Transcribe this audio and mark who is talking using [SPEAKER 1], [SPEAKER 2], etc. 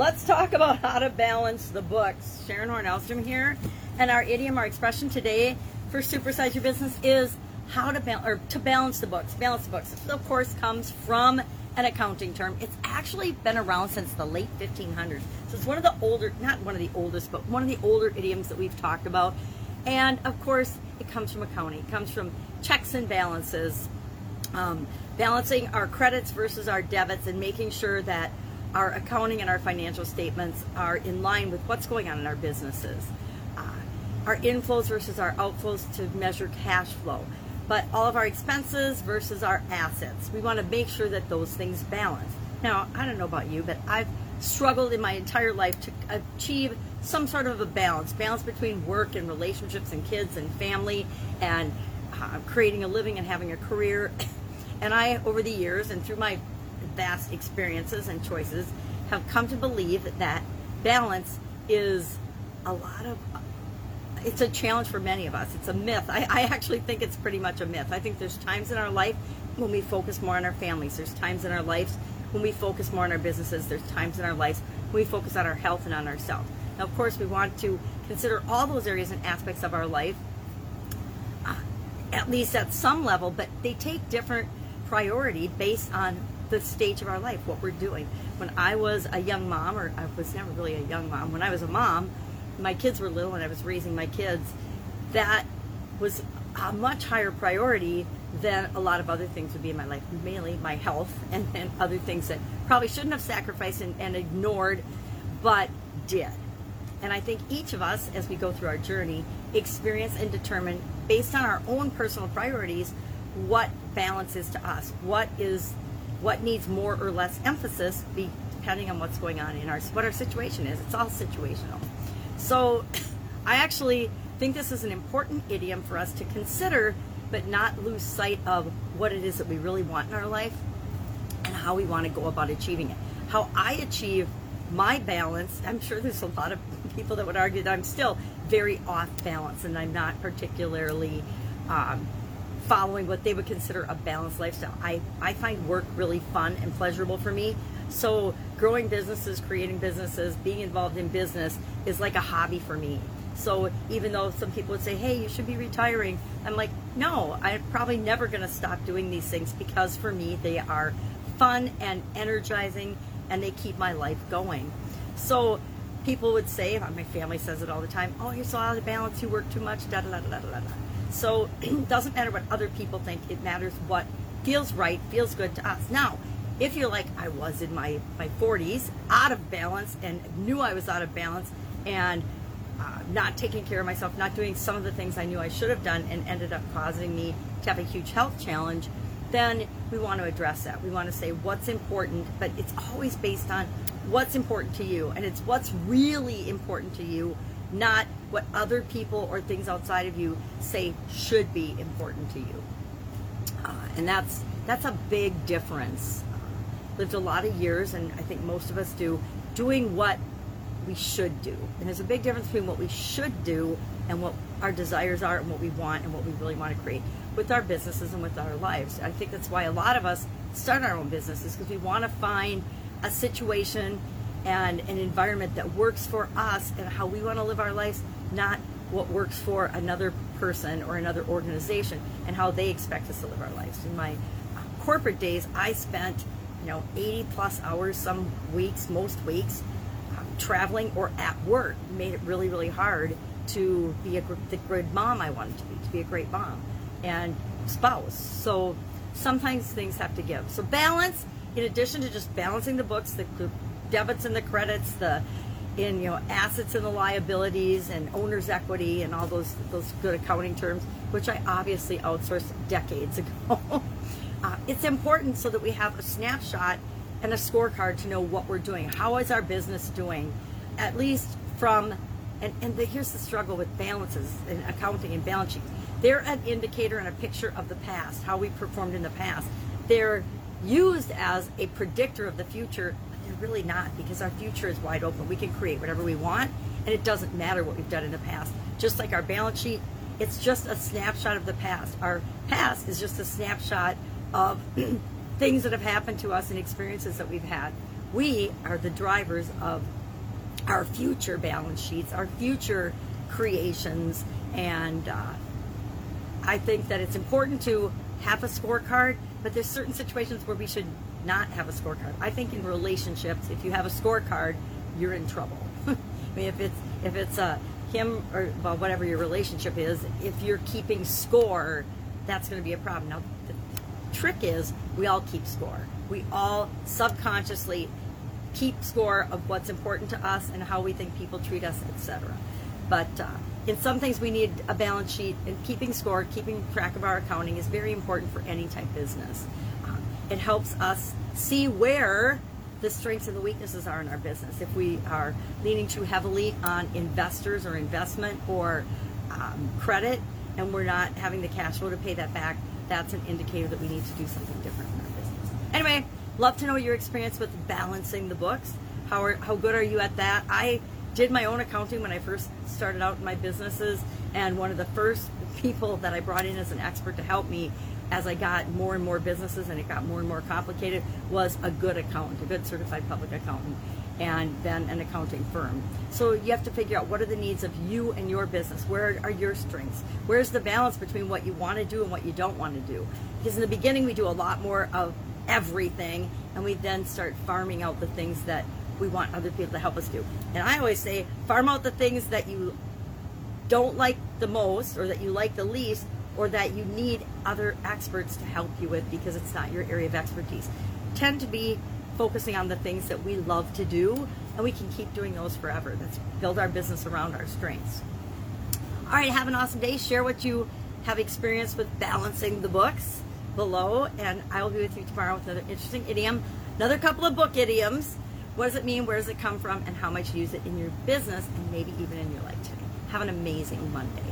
[SPEAKER 1] let's talk about how to balance the books. Sharon Horn Elstrom here, and our idiom, our expression today for supersize your business is how to balance or to balance the books. Balance the books, this, of course, comes from an accounting term. It's actually been around since the late 1500s. So it's one of the older, not one of the oldest, but one of the older idioms that we've talked about. And of course, it comes from accounting. It comes from checks and balances, um, balancing our credits versus our debits, and making sure that our accounting and our financial statements are in line with what's going on in our businesses. Uh, our inflows versus our outflows to measure cash flow but all of our expenses versus our assets. We want to make sure that those things balance. Now, I don't know about you, but I've struggled in my entire life to achieve some sort of a balance balance between work and relationships and kids and family and uh, creating a living and having a career. And I, over the years and through my vast experiences and choices, have come to believe that balance is a lot of it's a challenge for many of us. It's a myth. I, I actually think it's pretty much a myth. I think there's times in our life when we focus more on our families. There's times in our lives when we focus more on our businesses. There's times in our lives when we focus on our health and on ourselves. Now, of course, we want to consider all those areas and aspects of our life, uh, at least at some level, but they take different priority based on the stage of our life, what we're doing. When I was a young mom, or I was never really a young mom, when I was a mom, my kids were little and I was raising my kids, that was a much higher priority than a lot of other things would be in my life, mainly my health and, other things that probably shouldn't have sacrificed and, and ignored, but did. And I think each of us, as we go through our journey, experience and determine, based on our own personal priorities, what balance is to us. What is what needs more or less emphasis, be, depending on what's going on in our what our situation is. It's all situational. So I actually think this is an important idiom for us to consider, but not lose sight of what it is that we really want in our life and how we want to go about achieving it. How I achieve my balance, I'm sure there's a lot of people that would argue that I'm still very off balance and I'm not particularly um, following what they would consider a balanced lifestyle. I, I find work really fun and pleasurable for me. So growing businesses, creating businesses, being involved in business is like a hobby for me. So even though some people would say, "Hey, you should be retiring," I'm like, "No, I'm probably never going to stop doing these things because for me they are fun and energizing and they keep my life going." So people would say, my family says it all the time, "Oh, you're so out of balance. You work too much." Da da da da da da. So it doesn't matter what other people think. It matters what feels right, feels good to us. Now, if you're like I was in my, my 40s, out of balance and knew I was out of balance and uh, not taking care of myself, not doing some of the things I knew I should have done and ended up causing me to have a huge health challenge, then we want to address that. We want to say what's important, but it's always based on what's important to you and it's what's really important to you, not what other people or things outside of you say should be important to you. Uh, and that's that's a big difference lived a lot of years, and I think most of us do, doing what we should do. And there's a big difference between what we should do and what our desires are and what we want and what we really want to create with our businesses and with our lives. I think that's why a lot of us start our own businesses because we want to find a situation and an environment that works for us and how we want to live our lives, not what works for another person or another organization and how they expect us to live our lives. In my corporate days, I spent you know, 80 plus hours some weeks, most weeks, um, traveling or at work made it really, really hard to be a the great mom I wanted to be, to be a great mom and spouse. So sometimes things have to give. So balance, in addition to just balancing the books, the debits and the credits, the in you know assets and the liabilities and owner's equity and all those those good accounting terms, which I obviously outsourced decades ago. Uh, it's important so that we have a snapshot and a scorecard to know what we're doing. How is our business doing? At least from, and, and the, here's the struggle with balances and accounting and balance sheets. They're an indicator and a picture of the past, how we performed in the past. They're used as a predictor of the future, they're really not because our future is wide open. We can create whatever we want, and it doesn't matter what we've done in the past. Just like our balance sheet, it's just a snapshot of the past. Our past is just a snapshot of things that have happened to us and experiences that we've had. we are the drivers of our future balance sheets, our future creations, and uh, I think that it's important to have a scorecard, but there's certain situations where we should not have a scorecard. I think in relationships, if you have a scorecard, you're in trouble. I mean, if it's if it's a uh, him or well, whatever your relationship is, if you're keeping score, that's going to be a problem. Now, the trick is we all keep score. We all subconsciously keep score of what's important to us and how we think people treat us, etc. But uh, in some things, we need a balance sheet, and keeping score, keeping track of our accounting is very important for any type of business. It helps us see where the strengths and the weaknesses are in our business. If we are leaning too heavily on investors or investment or um, credit, and we're not having the cash flow to pay that back, that's an indicator that we need to do something different in our business. Anyway, love to know your experience with balancing the books. How are, how good are you at that? I did my own accounting when I first started out in my businesses, and one of the first people that I brought in as an expert to help me as I got more and more businesses and it got more and more complicated was a good accountant, a good certified public accountant, and then an accounting firm. So you have to figure out what are the needs of you and your business. Where are your strengths? Where's the balance between what you want to do and what you don't want to do? Because in the beginning we do a lot more of everything, and we then start farming out the things that we want other people to help us do. And I always say, farm out the things that you don't like the most or that you like the least or that you need other experts to help you with because it's not your area of expertise. Tend to be focusing on the things that we love to do and we can keep doing those forever. Let's build our business around our strengths. All right, have an awesome day. Share what you have experienced with balancing the books below, and I will be with you tomorrow with another interesting idiom, another couple of book idioms. What does it mean? Where does it come from? And how much you use it in your business and maybe even in your life today. Have an amazing Monday.